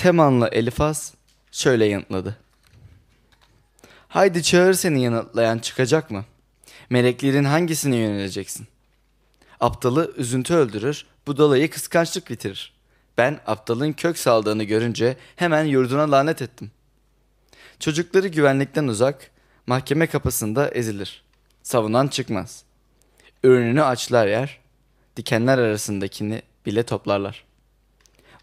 Temanlı Elifaz şöyle yanıtladı. Haydi çağır seni yanıtlayan çıkacak mı? Meleklerin hangisine yöneleceksin? Aptalı üzüntü öldürür, budalayı kıskançlık bitirir. Ben aptalın kök saldığını görünce hemen yurduna lanet ettim. Çocukları güvenlikten uzak, mahkeme kapısında ezilir. Savunan çıkmaz. Ürününü açlar yer, dikenler arasındakini bile toplarlar.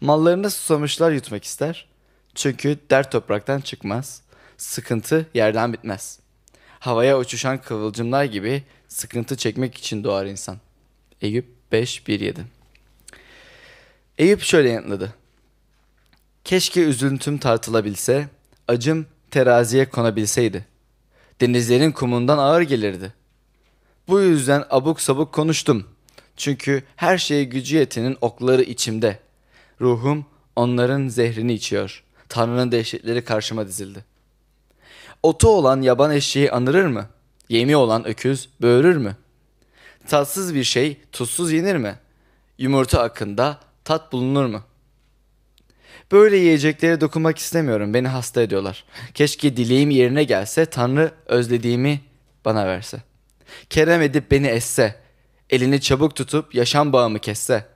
Mallarında susamışlar yutmak ister. Çünkü dert topraktan çıkmaz, sıkıntı yerden bitmez. Havaya uçuşan kıvılcımlar gibi sıkıntı çekmek için doğar insan. Eyüp 5.1.7 Eyüp şöyle yanıtladı. Keşke üzüntüm tartılabilse, acım teraziye konabilseydi. Denizlerin kumundan ağır gelirdi. Bu yüzden abuk sabuk konuştum. Çünkü her şeye gücü yetenin okları içimde. Ruhum onların zehrini içiyor. Tanrı'nın dehşetleri karşıma dizildi. Otu olan yaban eşeği anırır mı? Yemi olan öküz böğürür mü? Tatsız bir şey tuzsuz yenir mi? Yumurta akında tat bulunur mu? Böyle yiyeceklere dokunmak istemiyorum. Beni hasta ediyorlar. Keşke dileğim yerine gelse, Tanrı özlediğimi bana verse. Kerem edip beni esse, elini çabuk tutup yaşam bağımı kesse.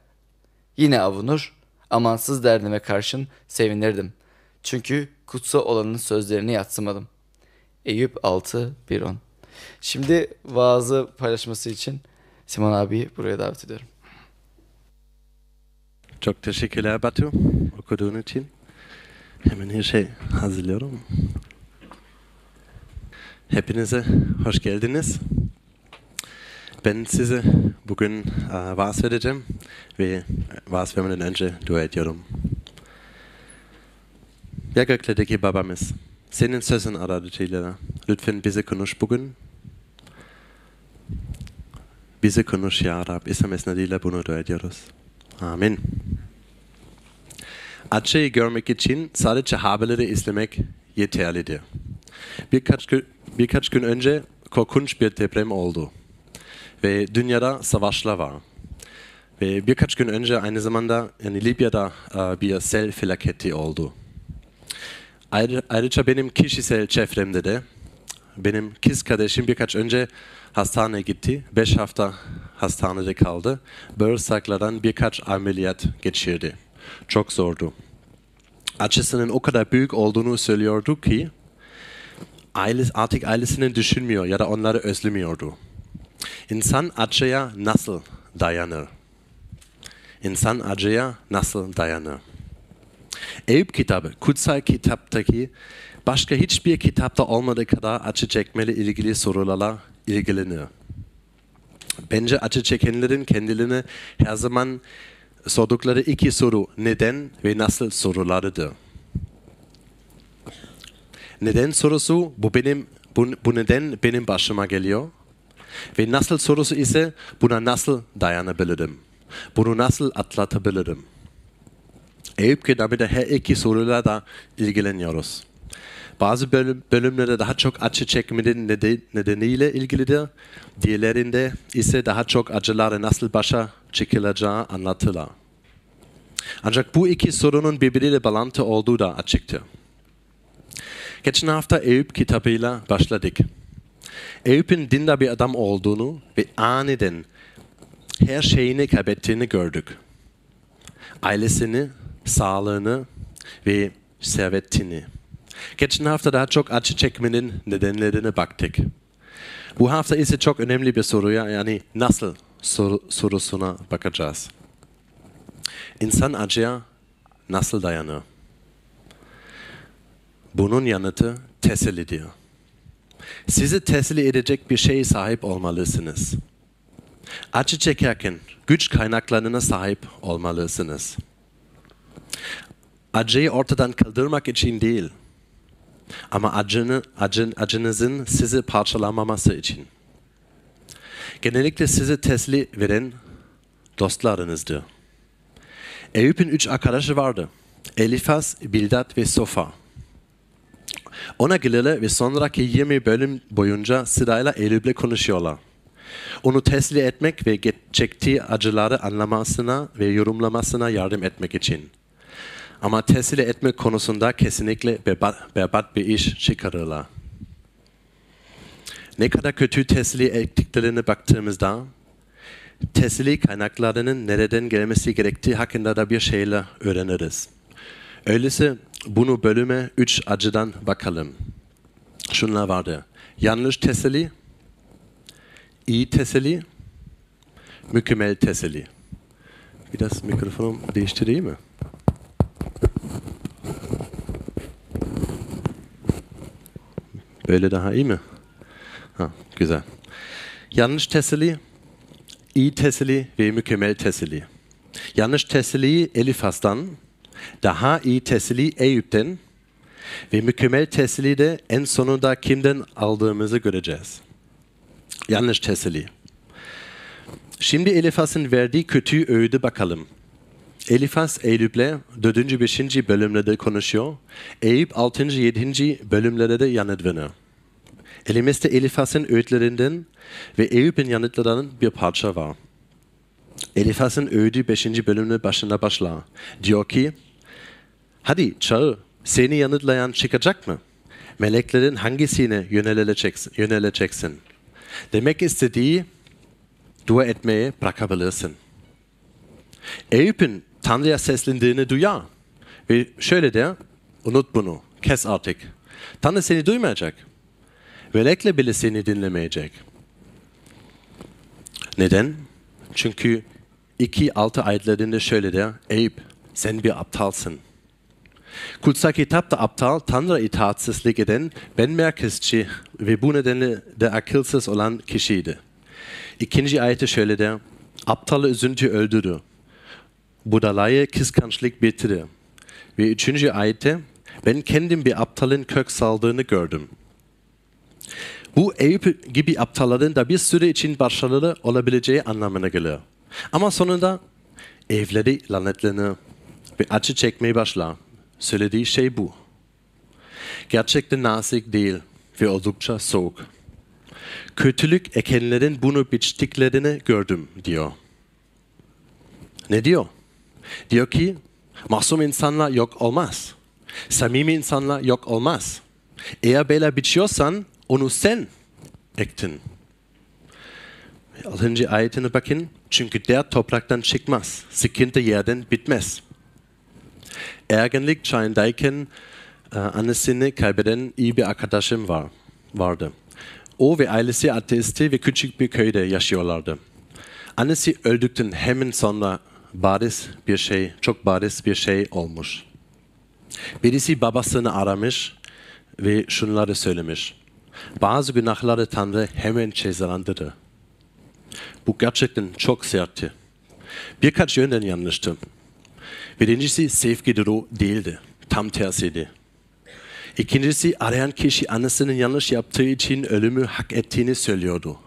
Yine avunur, amansız derdime karşın sevinirdim. Çünkü kutsal olanın sözlerini yatsımadım. Eyüp 6 1 Şimdi vaazı paylaşması için Simon abi buraya davet ediyorum. Çok teşekkürler Batu okuduğun için. Hemen her şey hazırlıyorum. Hepinize hoş geldiniz. Ben size bugün uh, vaaz vereceğim ve vaaz vermeden önce dua ediyorum. Ya göklerdeki babamız, senin sözün aracılığıyla lütfen bize konuş bugün. Bize konuş ya Rab. İsa mesnediyle bunu dua ediyoruz. Amin. Acıyı görmek için sadece haberleri izlemek yeterlidir. Birkaç gün, birkaç gün önce korkunç bir deprem oldu. Ve dünyada savaşlar var. Ve birkaç gün önce aynı zamanda yani Libya'da uh, bir sel felaketi oldu. Ayrıca benim kişisel çevremde de benim kız kardeşim birkaç önce hastaneye gitti. Beş hafta hastanede kaldı. Bağırsaklardan birkaç ameliyat geçirdi. Çok zordu. Acısının o kadar büyük olduğunu söylüyordu ki ailesi, artık ailesini düşünmüyor ya da onları özlemiyordu. İnsan acıya nasıl dayanır? İnsan acıya nasıl dayanır? Eyüp kitabı, kutsal kitaptaki başka hiçbir kitapta olmadığı kadar acı çekmeyle ilgili sorularla ilgilenir. Bence acı çekenlerin kendilerine her zaman sordukları iki soru neden ve nasıl sorularıdır. Neden sorusu bu benim bu, bu neden benim başıma geliyor? Ve nasıl sorusu ise buna nasıl dayanabilirim? Bunu nasıl atlatabilirim? Eyüp kitabında her iki soruyla da ilgileniyoruz. Bazı bölüm, bölümlerde daha çok acı çekmenin nedeniyle ilgilidir. Diğerlerinde ise daha çok acıları nasıl başa çekileceği anlatılır. Ancak bu iki sorunun birbiriyle bağlantı olduğu da açıktır. Geçen hafta Eyüp kitabıyla başladık. Eyüp'ün dindar bir adam olduğunu ve aniden her şeyini kaybettiğini gördük. Ailesini, sağlığını ve servetini. Geçen hafta daha çok acı çekmenin nedenlerine baktık. Bu hafta ise çok önemli bir soruya yani nasıl sor sorusuna bakacağız. İnsan acıya nasıl dayanır? Bunun yanıtı tesellidir. Sizi teselli edecek bir şeye sahip olmalısınız. Acı çekerken güç kaynaklarına sahip olmalısınız. Acıyı ortadan kaldırmak için değil, ama acını, acın, acınızın sizi parçalamaması için. Genellikle sizi tesli veren dostlarınızdır. Eyüp'ün üç arkadaşı vardı. Elifaz, Bildad ve Sofa. Ona gelirler ve sonraki 20 bölüm boyunca sırayla Eyüp'le konuşuyorlar. Onu tesli etmek ve çektiği acıları anlamasına ve yorumlamasına yardım etmek için. Ama teslim etme konusunda kesinlikle berbat, berbat bir iş çıkarırlar. Ne kadar kötü teslim ettiklerine baktığımızda teslim kaynaklarının nereden gelmesi gerektiği hakkında da bir şeyler öğreniriz. Öyleyse bunu bölüme üç açıdan bakalım. Şunlar vardı. Yanlış teselli, iyi teselli, mükemmel teselli. Biraz mikrofonu değiştireyim mi? Böyle daha iyi mi? Ha, güzel. Yanlış teselli, iyi teselli ve mükemmel teselli. Yanlış teselliyi Elifas'tan, daha iyi teselli Eyüp'ten ve mükemmel teselli de en sonunda kimden aldığımızı göreceğiz. Yanlış teselli. Şimdi Elifas'ın verdiği kötü öğüdü bakalım. Elifas Eyüp'le 4. 5. bölümlerde konuşuyor. Eyüp 6. 7. bölümlerde de yanıt veriyor. Elimizde Elifas'ın öğütlerinden ve Eyüp'ün yanıtlarından bir parça var. Elifas'ın öğüdü 5. bölümün başında başlar. Diyor ki, hadi çağır, seni yanıtlayan çıkacak mı? Meleklerin hangisine yöneleceksin? yöneleceksin? Demek istediği, dua etmeye bırakabilirsin. Eyüp'ün Tanrı'ya seslendiğini duyar. Ve şöyle der, unut bunu, kes artık. Tanrı seni duymayacak. Melekle bile seni dinlemeyecek. Neden? Çünkü 2-6 ayetlerinde şöyle der, Eyüp sen bir aptalsın. Kutsal kitapta aptal, Tanrı itaatsizlik eden, ben merkezci ve bu nedenle de akılsız olan kişiydi. İkinci ayette şöyle der, aptalı üzüntü öldürür. Budalayı kıskançlık bitirir. Ve üçüncü ayette, ben kendim bir aptalın kök saldığını gördüm. Bu Eyüp gibi aptalların da bir süre için başarılı olabileceği anlamına geliyor. Ama sonunda evleri lanetlenir ve acı çekmeye başlar. Söylediği şey bu. Gerçekten nazik değil ve oldukça soğuk. Kötülük ekenlerin bunu biçtiklerini gördüm diyor. Ne diyor? Diyor ki masum insanlar yok olmaz. Samimi insanlar yok olmaz. Eğer böyle biçiyorsan onu sen ektin. Altıncı ayetine bakın. Çünkü der topraktan çıkmaz. Sıkıntı yerden bitmez. Ergenlik çağındayken e, annesini kaybeden iyi bir arkadaşım var, vardı. O ve ailesi ateisti ve küçük bir köyde yaşıyorlardı. Annesi öldükten hemen sonra bariz bir şey, çok bariz bir şey olmuş. Birisi babasını aramış ve şunları söylemiş. Bazı günahları Tanrı hemen cezalandırır. Bu gerçekten çok sertti. Birkaç yönden yanlıştı. Birincisi sevgi duru değildi. Tam tersiydi. İkincisi arayan kişi annesinin yanlış yaptığı için ölümü hak ettiğini söylüyordu.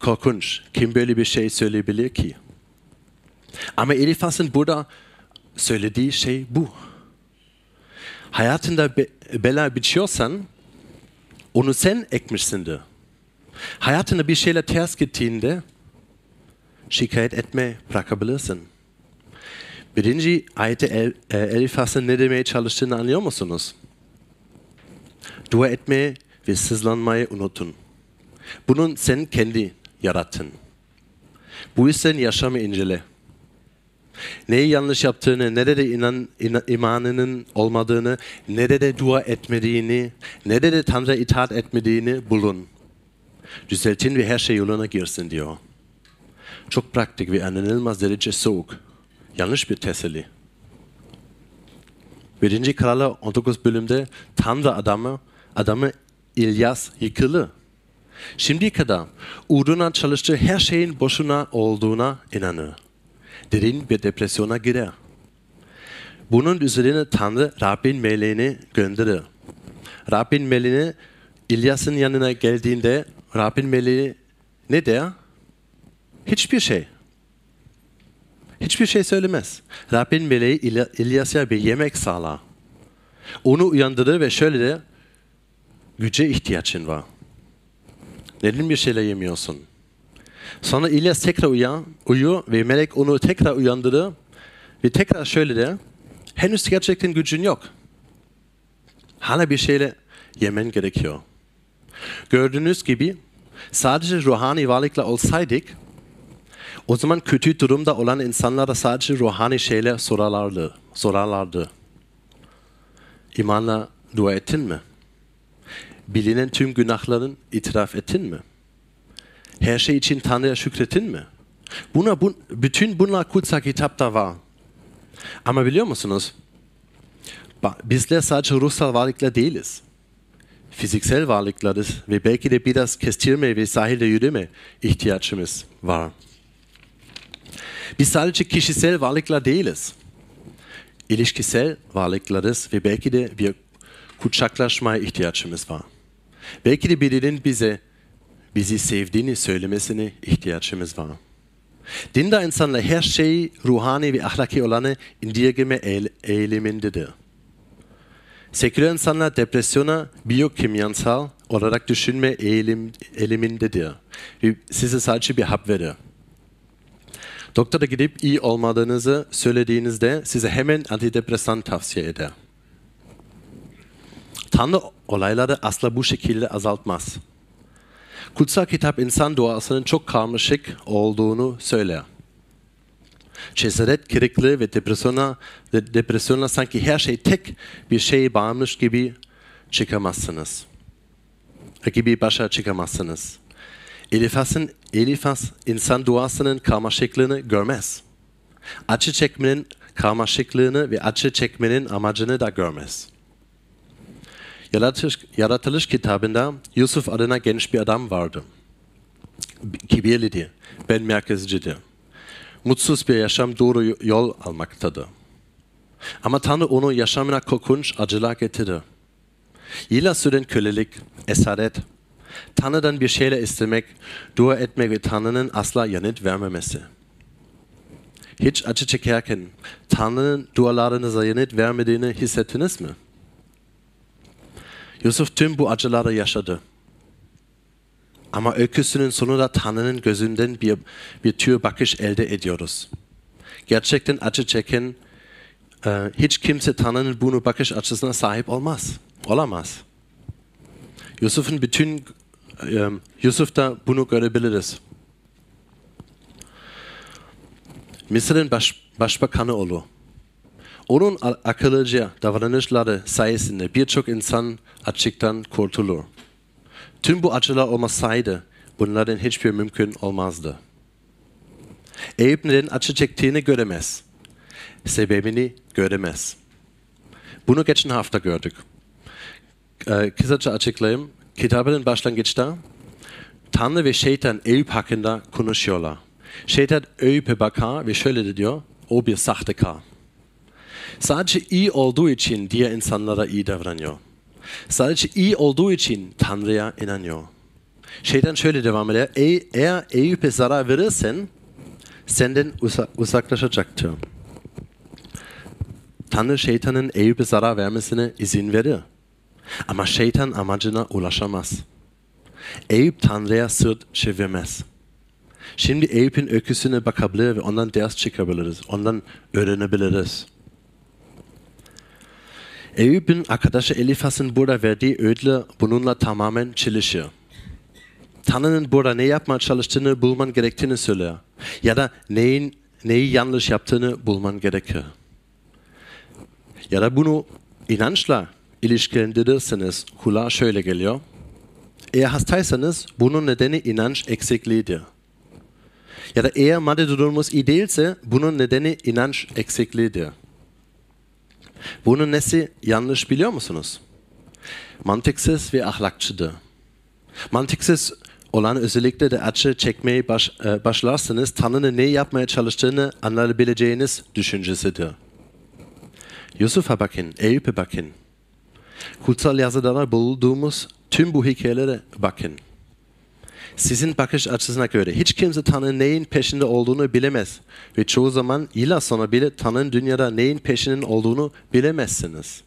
Korkunç. Kim böyle bir şey söyleyebilir ki? Ama Elifas'ın burada söylediği şey bu. Hayatında be bela biçiyorsan onu sen ekmişsindir. Hayatında bir şeyler ters gittiğinde şikayet etme bırakabilirsin. Birinci ayette El, e, Elifas'ın ne demeye çalıştığını anlıyor musunuz? Dua etmeyi ve sızlanmayı unutun. Bunun sen kendi yarattın. Bu yüzden yaşamı incele. Neyi yanlış yaptığını, nerede inan, inan, imanının olmadığını, nerede dua etmediğini, nerede Tanrı itaat etmediğini bulun. Düzeltin ve her şey yoluna girsin diyor. Çok praktik ve inanılmaz derece soğuk. Yanlış bir teselli. Birinci Kralı 19 bölümde Tanrı adamı, adamı İlyas yıkılı. Şimdi kadar uğruna çalıştığı her şeyin boşuna olduğuna inanır. Derin bir depresyona girer. Bunun üzerine Tanrı Rabbin meleğini gönderir. Rabbin meleğini İlyas'ın yanına geldiğinde Rabbin meleği ne der? Hiçbir şey. Hiçbir şey söylemez. Rabbin meleği İlyas'a bir yemek sağlar. Onu uyandırır ve şöyle de güce ihtiyacın var. Neden bir şeyler yemiyorsun? Sonra İlyas tekrar uyan, uyuyor ve melek onu tekrar uyandırır ve tekrar şöyle der. henüz gerçekten gücün yok. Hala bir şeyle yemen gerekiyor. Gördüğünüz gibi sadece ruhani varlıkla olsaydık o zaman kötü durumda olan insanlara sadece ruhani şeyler sorarlardı. sorarlardı. İmanla dua ettin mi? Bilinen tüm günahların itiraf ettin mi? Her şey için Tanrı'ya şükrettin mi? Buna, bu, bütün bunlar kutsal kitapta var. Ama biliyor musunuz? Bizler sadece ruhsal varlıklar değiliz. Fiziksel varlıklarız ve belki de biraz kestirme ve sahilde yürüme ihtiyacımız var. Biz sadece kişisel varlıklar değiliz. İlişkisel varlıklarız ve belki de bir kucaklaşmaya ihtiyacımız var. Belki de birinin bize bizi sevdiğini söylemesine ihtiyacımız var. Dindar insanlar her şeyi ruhani ve ahlaki olanı indirgeme eğilimindedir. Seküler insanlar depresyona biyokimyasal olarak düşünme eğilim, eğilimindedir. Size sadece bir hap verir. Doktora gidip iyi olmadığınızı söylediğinizde size hemen antidepresan tavsiye eder. Tanrı olayları asla bu şekilde azaltmaz. Kutsal kitap insan doğasının çok karmaşık olduğunu söyler. Cesaret, kırıklığı ve depresyona, depresyona sanki her şey tek bir şey bağımmış gibi çıkamazsınız. Gibi başa çıkamazsınız. Elifas'ın Elifas insan duasının karmaşıklığını görmez. Acı çekmenin karmaşıklığını ve acı çekmenin amacını da görmez. Yaratılış, yaratılış kitabında Yusuf adına genç bir adam vardı. Kibirliydi, ben merkezcidir. Mutsuz bir yaşam doğru yol almaktadır. Ama Tanrı onu yaşamına korkunç acılar getirdi. Yıllar süren kölelik, esaret, Tanrı'dan bir şeyler istemek, dua etmek ve Tanrı'nın asla yanıt vermemesi. Hiç acı çekerken Tanrı'nın dualarınıza yanıt vermediğini hissettiniz mi? Yusuf tüm bu acıları yaşadı. Ama öyküsünün sonunda Tanrı'nın gözünden bir, bir tür bakış elde ediyoruz. Gerçekten acı çeken e, hiç kimse Tanrı'nın bunu bakış açısına sahip olmaz. Olamaz. Yusuf'un bütün Yusuf'ta bunu görebiliriz. Mısır'ın baş, başbakanı oldu. Onun akıllıca davranışları sayesinde birçok insan açıktan kurtulur. Tüm bu acılar olmasaydı bunların hiçbir mümkün olmazdı. Eyüp neden acı çektiğini göremez. Sebebini göremez. Bunu geçen hafta gördük. Ee, kısaca açıklayayım. Kitabının başlangıçta Tanrı ve şeytan Eyüp hakkında konuşuyorlar. Şeytan Eyüp'e bakar ve şöyle diyor, o bir sahtekar. Sadece iyi olduğu için diğer insanlara iyi davranıyor. Sadece iyi olduğu için Tanrı'ya inanıyor. Şeytan şöyle devam ediyor. E, eğer Eyüp'e zarar verirsen senden uzaklaşacaktır. Tanrı şeytanın Eyüp'e zarar vermesine izin verir. Ama şeytan amacına ulaşamaz. Eyüp Tanrı'ya sırt çevirmez. Şimdi Eyüp'ün öyküsüne bakabilir ve ondan ders çıkabiliriz. Ondan öğrenebiliriz. Eyüp'ün arkadaşı Elifas'ın burada verdiği ödül bununla tamamen çelişiyor. Tanrı'nın burada ne yapmaya çalıştığını bulman gerektiğini söylüyor. Ya da neyin, neyi yanlış yaptığını bulman gerekiyor. Ya da bunu inançla ilişkilendirirseniz kulağa şöyle geliyor. Eğer hastaysanız bunun nedeni inanç eksikliğidir. Ya da eğer madde durumumuz iyi değilse bunun nedeni inanç eksikliğidir. Bunun nesi yanlış biliyor musunuz? Mantıksız ve ahlakçıdır. Mantıksız olan özellikle de acı çekmeye baş, e, başlarsanız Tanrı'nın ne yapmaya çalıştığını anlayabileceğiniz düşüncesidir. Yusuf'a bakın, Eyüp'e bakın. Kutsal yazılarda bulduğumuz tüm bu hikayelere bakın. Sizin bakış açısına göre hiç kimse Tanrı'nın neyin peşinde olduğunu bilemez. Ve çoğu zaman yıllar sonra bile Tanrı'nın dünyada neyin peşinin olduğunu bilemezsiniz.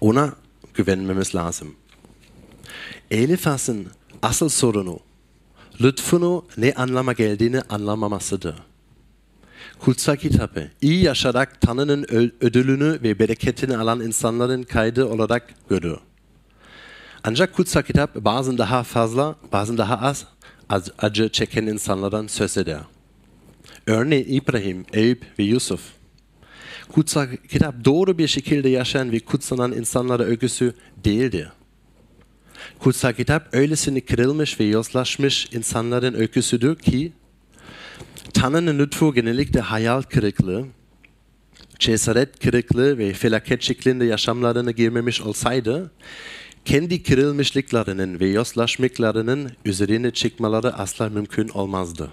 Ona güvenmemiz lazım. Elifas'ın asıl sorunu, lütfunu ne anlama geldiğini anlamamasıdır. Kutsal kitabı iyi yaşarak Tanrı'nın ödülünü ve bereketini alan insanların kaydı olarak görüyor. Ancak kutsal kitap bazen daha fazla, bazen daha az acı çeken insanlardan söz eder. Örneğin İbrahim, Eyüp ve Yusuf. Kutsal kitap doğru bir şekilde yaşayan ve kutsanan insanlara öyküsü değildir. Kutsal kitap öylesine kırılmış ve yozlaşmış insanların öyküsüdür ki Tanrı'nın lütfu genellikle hayal kırıklığı, cesaret kırıklığı ve felaket şeklinde yaşamlarına girmemiş olsaydı, kendi kırılmışlıklarının ve yozlaşmışlıklarının üzerine çıkmaları asla mümkün olmazdı.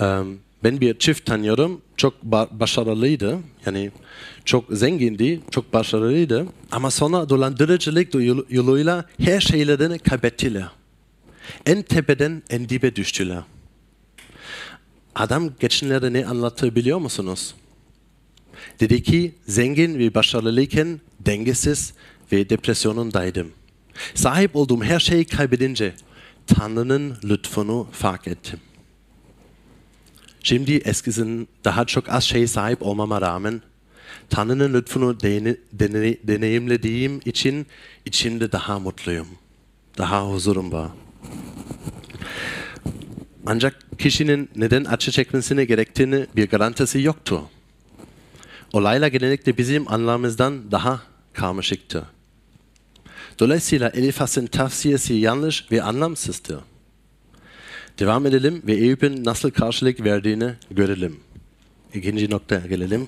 Eee, Ben bir çift tanıyorum, çok ba- başarılıydı, yani çok zengindi, çok başarılıydı ama sonra dolandırıcılık yol- yoluyla her şeylerini kaybettiler. En tepeden en dibe düştüler. Adam geçenlerde ne anlattı biliyor musunuz? Dedi ki zengin ve başarılıyken dengesiz ve depresyonundaydım. Sahip olduğum her şeyi kaybedince Tanrı'nın lütfunu fark ettim. Şimdi eskisinin daha çok az şey sahip olmama rağmen Tanrı'nın lütfunu dene- dene- deneyimlediğim için içimde daha mutluyum. Daha huzurum var. Ancak kişinin neden acı çekmesine gerektiğini bir garantisi yoktu. Olaylar genellikle bizim anlamımızdan daha karmaşıktı. Dolayısıyla Eliphaz'ın tavsiyesi yanlış ve anlamsızdı. Devam edelim ve Eyüp'ün nasıl karşılık verdiğini görelim. İkinci noktaya gelelim.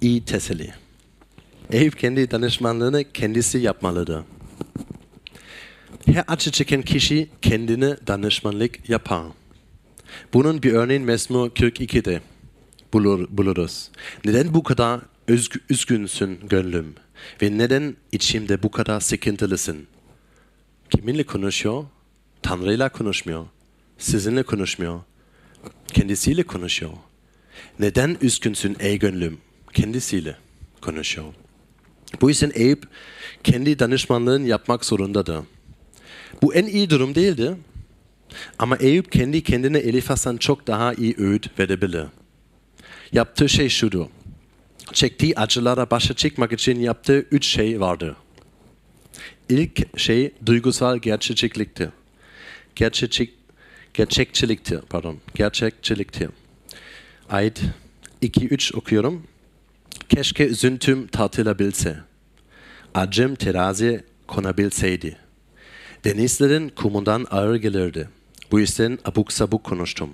İyi teselli. Eyüp kendi danışmanlığını kendisi yapmalıdır. Her acı çeken kişi kendine danışmanlık yapar. Bunun bir örneğin Mezmur 42'de bulur, buluruz. Neden bu kadar üzg- üzgünsün gönlüm? Ve neden içimde bu kadar sıkıntılısın? Kiminle konuşuyor? Tanrı'yla konuşmuyor. Sizinle konuşmuyor. Kendisiyle konuşuyor. Neden üzgünsün ey gönlüm? Kendisiyle konuşuyor. Bu yüzden Eyüp kendi danışmanlığını yapmak zorundadır. Bu en iyi durum değildi. Ama Eyüp kendi kendine Elifaz'dan çok daha iyi öğüt verebilir. Yaptığı şey şudur. Çektiği acılara başa çıkmak için yaptığı üç şey vardı. İlk şey duygusal gerçekçilikti. Gerçekçilik, gerçekçilikti, pardon, gerçekçilikti. Ayet 2-3 okuyorum. Keşke üzüntüm tartılabilse. Acım teraziye konabilseydi. Denizlerin kumundan ağır gelirdi. Bu yüzden abuk sabuk konuştum.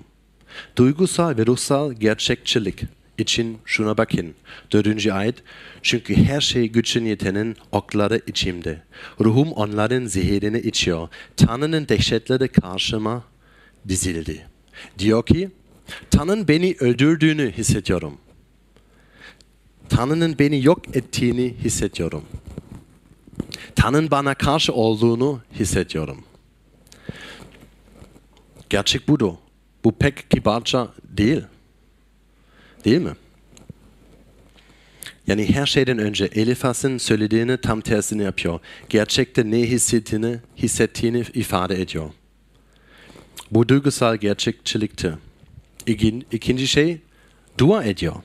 Duygusal ve ruhsal gerçekçilik için şuna bakın. Dördüncü ayet. Çünkü her şey gücün yetenin okları içimde. Ruhum onların zehirini içiyor. Tanrı'nın dehşetleri karşıma dizildi. Diyor ki, Tanrı'nın beni öldürdüğünü hissediyorum. Tanrı'nın beni yok ettiğini hissediyorum. Tanrı'nın bana karşı olduğunu hissediyorum. Gerçek budur. Bu pek kibarca değil. Değil mi? Yani her şeyden önce Elifaz'ın söylediğini tam tersini yapıyor. Gerçekte ne hissettiğini, hissettiğini ifade ediyor. Bu duygusal gerçekçilikti. İkin, ikinci şey dua ediyor.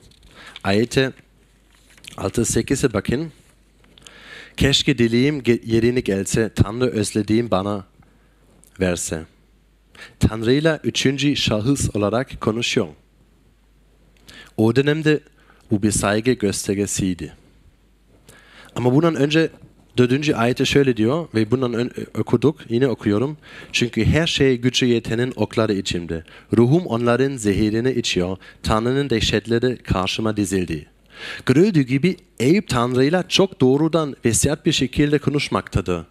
Ayete 6-8'e bakın. Keşke dileğim yerine gelse, Tanrı özlediğim bana verse. Tanrı'yla üçüncü şahıs olarak konuşuyor. O dönemde bu bir saygı göstergesiydi. Ama bundan önce dördüncü ayette şöyle diyor ve bundan okuduk, yine okuyorum. Çünkü her şey gücü yetenin okları içimde. Ruhum onların zehirini içiyor. Tanrı'nın dehşetleri karşıma dizildi. Gördüğü gibi Eyüp Tanrı'yla çok doğrudan ve sert bir şekilde konuşmaktadır.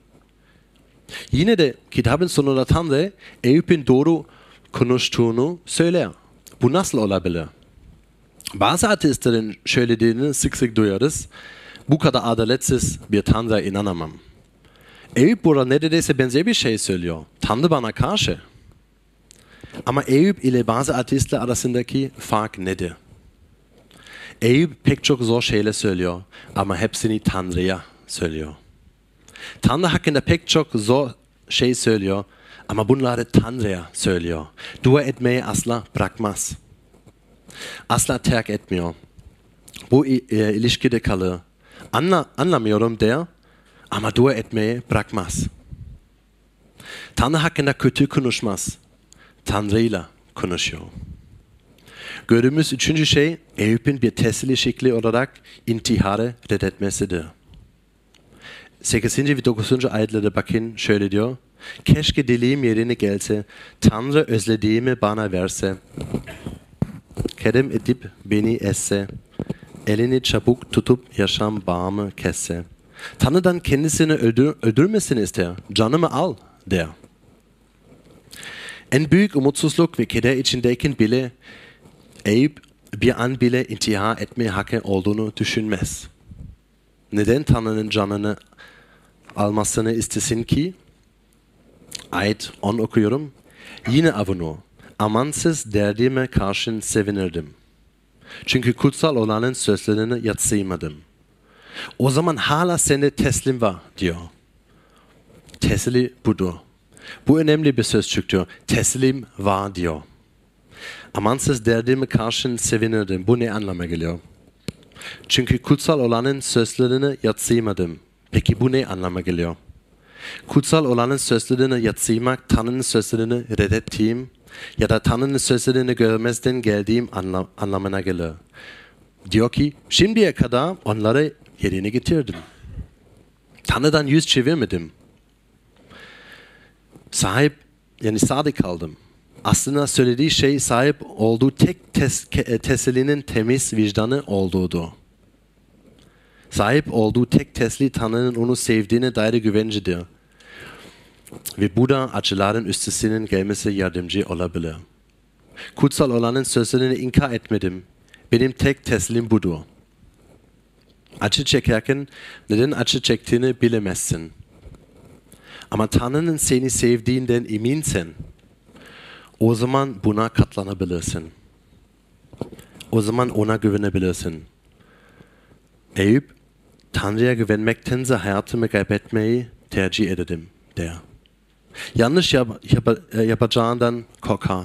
Yine de kitabın sonunda Tanrı Eyüp'ün doğru konuştuğunu söyler. Bu nasıl olabilir? Bazı ateistlerin söylediğini sık sık duyarız. Bu kadar adaletsiz bir Tanrı'ya inanamam. Eyüp burada neredeyse benzer bir şey söylüyor. Tanrı bana karşı. Ama Eyüp ile bazı ateistler arasındaki fark nedir? Eyüp pek çok zor şeyler söylüyor ama hepsini Tanrı'ya söylüyor. Tanrı hakkında pek çok zor şey söylüyor ama bunları Tanrı'ya söylüyor. Dua etmeyi asla bırakmaz. Asla terk etmiyor. Bu e, ilişkide kalır. Anla, anlamıyorum der ama dua etmeyi bırakmaz. Tanrı hakkında kötü konuşmaz. Tanrı'yla konuşuyor. Gördüğümüz üçüncü şey Eyüp'ün bir teselli şekli olarak intiharı reddetmesidir. 8. ve 9. ayetlere bakın şöyle diyor. Keşke dileğim yerine gelse, Tanrı özlediğimi bana verse, kerem edip beni esse, elini çabuk tutup yaşam bağımı kesse. Tanrı'dan kendisini öldür, öldürmesini ister, canımı al der. En büyük umutsuzluk ve keder içindeyken bile Eyüp bir an bile intihar etme hakkı olduğunu düşünmez. Neden Tanrı'nın canını almasını istesin ki? Ayet 10 okuyorum. Yine avunu, amansız derdime karşın sevinirdim. Çünkü kutsal olanın sözlerini yatsıymadım. O zaman hala seni teslim var diyor. Teselli budur. Bu önemli bir sözcüktür. Teslim var diyor. Amansız derdime karşın sevinirdim. Bu ne anlama geliyor? Çünkü kutsal olanın sözlerini yatsıymadım. Peki bu ne anlama geliyor? Kutsal olanın sözlerini yatsıymak, Tanrı'nın sözlerini reddettiğim ya da Tanrı'nın sözlerini görmezden geldiğim anlam anlamına gelir. Diyor ki, şimdiye kadar onları yerine getirdim. Tanrı'dan yüz çevirmedim. Sahip, yani sadık kaldım. Aslında söylediği şey sahip olduğu tek tes tesellinin temiz vicdanı olduğudu. Sahip olduğu tek tesli Tanrı'nın onu sevdiğine dair güvencedir. Ve bu da acıların üstesinin gelmesi yardımcı olabilir. Kutsal olanın sözlerini inkar etmedim. Benim tek teslim budur. Acı çekerken neden acı çektiğini bilemezsin. Ama Tanrı'nın seni sevdiğinden eminsen, o zaman buna katlanabilirsin. O zaman ona güvenebilirsin. Eyüp, Tanrı'ya güvenmektense hayatımı kaybetmeyi tercih ederim der. Yanlış yap, yap, yapacağından korkar.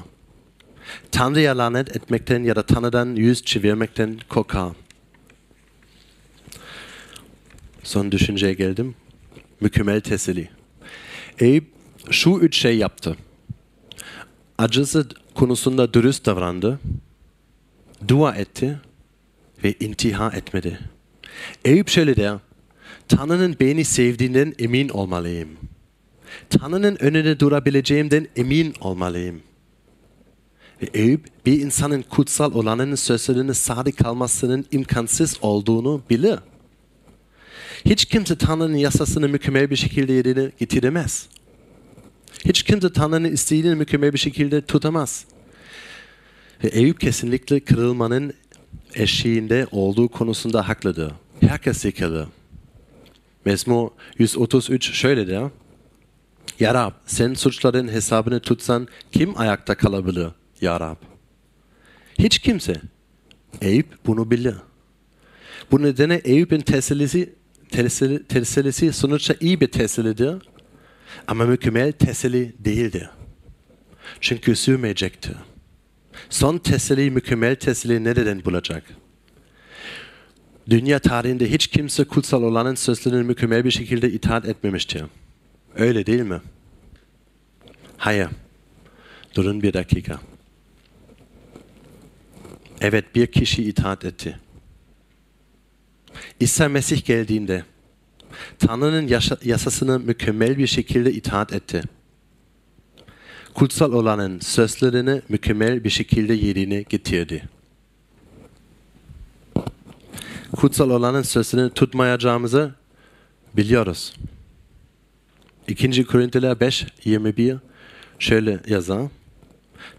Tanrı'ya lanet etmekten ya da Tanrı'dan yüz çevirmekten korkar. Son düşünceye geldim. Mükemmel teselli. Eyüp şu üç şey yaptı. Acısı konusunda dürüst davrandı. Dua etti ve intihar etmedi. Eyüp şöyle der. Tanrı'nın beni sevdiğinden emin olmalıyım. Tanrı'nın önünde durabileceğimden emin olmalıyım. Ve Eyüp bir insanın kutsal olanın sözlerine sadık kalmasının imkansız olduğunu bilir. Hiç kimse Tanrı'nın yasasını mükemmel bir şekilde yerine getiremez. Hiç kimse Tanrı'nın isteğini mükemmel bir şekilde tutamaz. Ve Eyüp kesinlikle kırılmanın eşiğinde olduğu konusunda haklıdır. Herkes zekalı. Mezmur 133 şöyle der. Ya Rab sen suçların hesabını tutsan kim ayakta kalabilir Ya Rab? Hiç kimse. Eyüp bunu bilir. Bu nedenle Eyüp'ün tesellisi, teselli, tesellisi sonuçta iyi bir tesellidir. Ama mükemmel teselli değildir. Çünkü sürmeyecektir. Son teselli, mükemmel teselli nereden bulacak? Dünya tarihinde hiç kimse kutsal olanın sözlerine mükemmel bir şekilde itaat etmemiştir. Öyle değil mi? Hayır. Durun bir dakika. Evet bir kişi itaat etti. İsa Mesih geldiğinde Tanrı'nın yasasını mükemmel bir şekilde itaat etti. Kutsal olanın sözlerini mükemmel bir şekilde yerine getirdi. Kutsal olanın sözlerini tutmayacağımızı biliyoruz. 2. Korintiler 5, 21 şöyle yazar.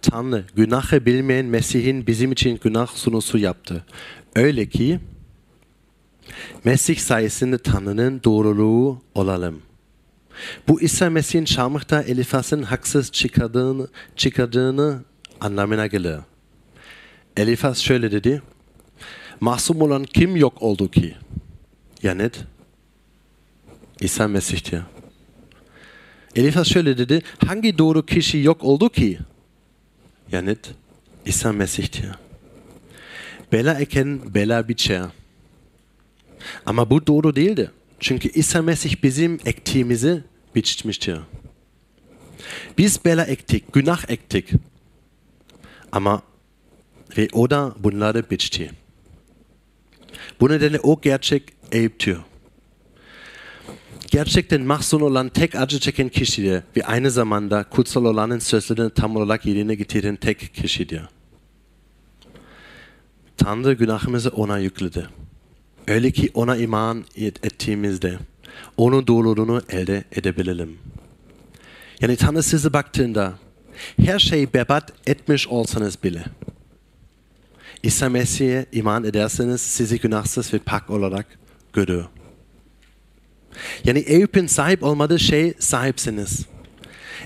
Tanrı günahı bilmeyen Mesih'in bizim için günah sunusu yaptı. Öyle ki Mesih sayesinde Tanrı'nın doğruluğu olalım. Bu İsa Mesih'in çarmıhta Elifas'ın haksız çıkardığını, çıkardığını anlamına gelir. Elifas şöyle dedi. Masum olan kim yok oldu ki? Ya net? İsa Mesih diyor. Elifas şöyle dedi. Hangi doğru kişi yok oldu ki? Ya net? İsa Mesih diyor. bela eken bela biçer. Ama bu doğru değildi. Çünkü İsa Mesih bizim ektiğimizi biçmiştir. Biz bela ektik, günah ektik. Ama ve o da bunları biçti. Bu nedenle o gerçek Eyüp'tür. Gerçekten mahzun olan tek acı çeken kişidir ve aynı zamanda kutsal olanın sözlerini tam olarak yerine getiren tek kişidir. Tanrı günahımızı ona yükledi. Öyle ki ona iman ettiğimizde onun doğruluğunu elde edebilelim. Yani Tanrı size baktığında her şeyi berbat etmiş olsanız bile İsa Mesih'e iman ederseniz sizi günahsız ve pak olarak görür. Yani Eyüp'ün sahip olmadığı şey sahipsiniz.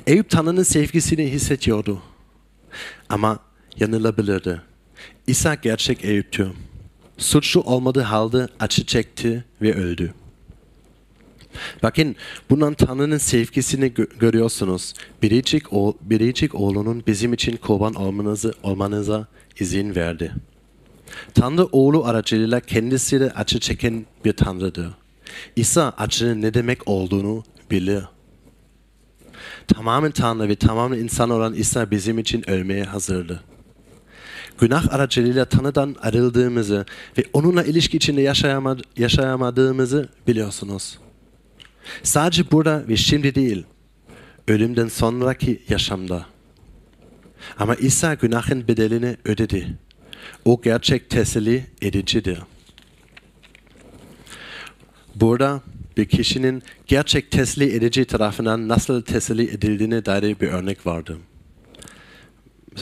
Eyüp Tanrı'nın sevgisini hissediyordu. Ama yanılabilirdi. İsa gerçek Eyüp'tü. Suçlu olmadığı halde acı çekti ve öldü. Bakın bundan Tanrı'nın sevgisini gö- görüyorsunuz. Biricik, o, biricik oğlunun bizim için kurban olmanızı, olmanıza izin verdi. Tanrı oğlu aracılığıyla kendisi de acı çeken bir Tanrı'dır. İsa acının ne demek olduğunu bilir. Tamamen Tanrı ve tamamen insan olan İsa bizim için ölmeye hazırdı. Günah aracılığıyla Tanrı'dan ayrıldığımızı ve onunla ilişki içinde yaşayamad- yaşayamadığımızı biliyorsunuz. Sadece burada ve şimdi değil, ölümden sonraki yaşamda. Ama İsa günahın bedelini ödedi. O gerçek teselli edicidir. Burada bir kişinin gerçek teselli edici tarafından nasıl teselli edildiğine dair bir örnek vardı.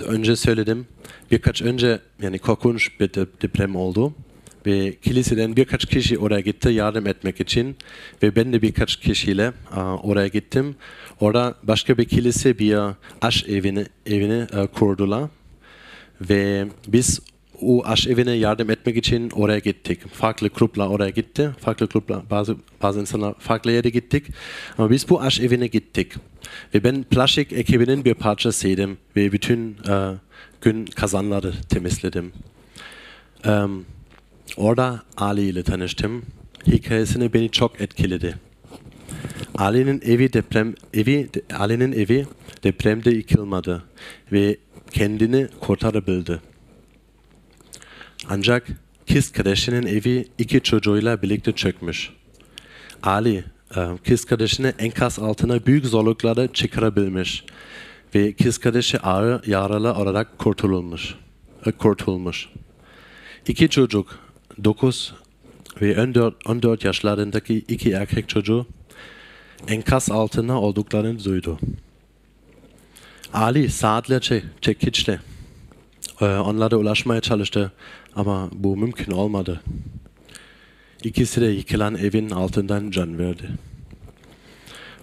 Önce söyledim, birkaç önce yani korkunç bir deprem oldu ve kiliseden birkaç kişi oraya gitti yardım etmek için ve ben de birkaç kişiyle oraya gittim. Orada başka bir kilise bir aş evini, evini kurdular ve biz o aş evine yardım etmek için oraya gittik. Farklı gruplar oraya gitti. Farklı gruplar, bazı, bazı insanlar farklı yere gittik. Ama biz bu aş evine gittik. Ve ben plastik ekibinin bir parçasıydım. Ve bütün e, gün kazanları temizledim. Um, orada Ali ile tanıştım. Hikayesini beni çok etkiledi. Ali'nin evi deprem evi Ali'nin evi depremde yıkılmadı ve kendini kurtarabildi. Ancak kız kardeşinin evi iki çocuğuyla birlikte çökmüş. Ali kız kardeşini enkaz altına büyük zorluklarla çıkarabilmiş ve kız kardeşi ağır yaralı olarak kurtulmuş. kurtulmuş. İki çocuk 9 ve 14, 14 yaşlarındaki iki erkek çocuğu enkaz altına olduklarını duydu. Ali saatlerce çekiçle onlara ulaşmaya çalıştı ama bu mümkün olmadı. İkisi de yıkılan evin altından can verdi.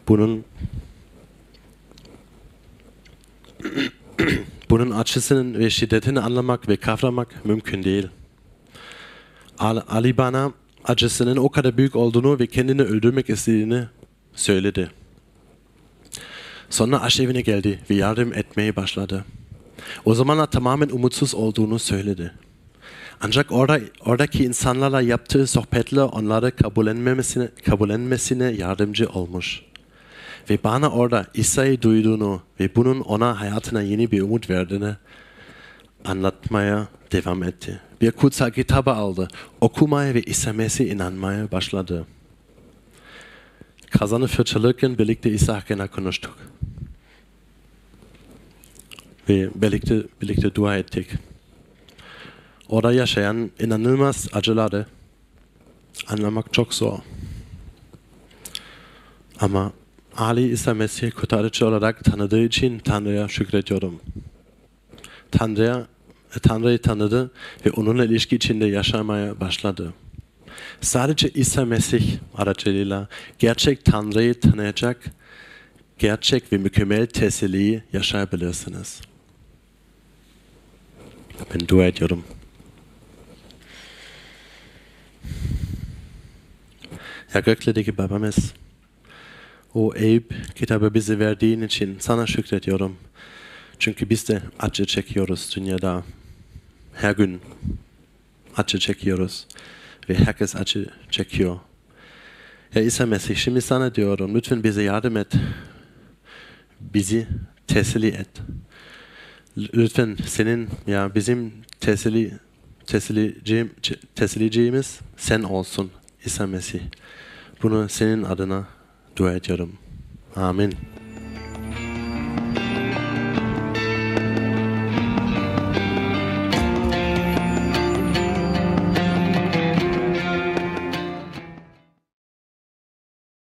Bunun bunun açısının ve şiddetini anlamak ve kavramak mümkün değil. Ali bana acısının o kadar büyük olduğunu ve kendini öldürmek istediğini söyledi. Sonra aşevine geldi ve yardım etmeye başladı. O zamanlar tamamen umutsuz olduğunu söyledi. Ancak orada, oradaki insanlarla yaptığı sohbetle onları kabullenmesine, kabullenmesine yardımcı olmuş. Ve bana orada İsa'yı duyduğunu ve bunun ona hayatına yeni bir umut verdiğini anlatmaya devam etti. Bir kutsal kitabı aldı, okumaya ve İsa Mesih inanmaya başladı. Kazanı fırçalırken birlikte İsa hakkında konuştuk. Ve birlikte, birlikte dua ettik. Orada yaşayan inanılmaz acıları anlamak çok zor. Ama Ali İsa Mesih kurtarıcı olarak tanıdığı için Tanrı'ya şükrediyorum. Tanrı'ya Tanrı'yı tanıdı ve onunla ilişki içinde yaşamaya başladı. Sadece İsa Mesih aracılığıyla gerçek Tanrı'yı tanıyacak, gerçek ve mükemmel teselliyi yaşayabilirsiniz. Ben dua ediyorum. Ya göklerdeki babamız, o Eyüp kitabı bize verdiğin için sana şükrediyorum. Çünkü biz de acı çekiyoruz dünyada her gün. acı çekiyoruz. Ve herkes acı çekiyor. Ya İsa Mesih şimdi sana diyorum lütfen bize yardım et. Bizi teselli et. Lütfen senin ya bizim teselli tesellicim, teselliciğimiz sen olsun İsa Mesih. Bunu senin adına dua ediyorum. Amin.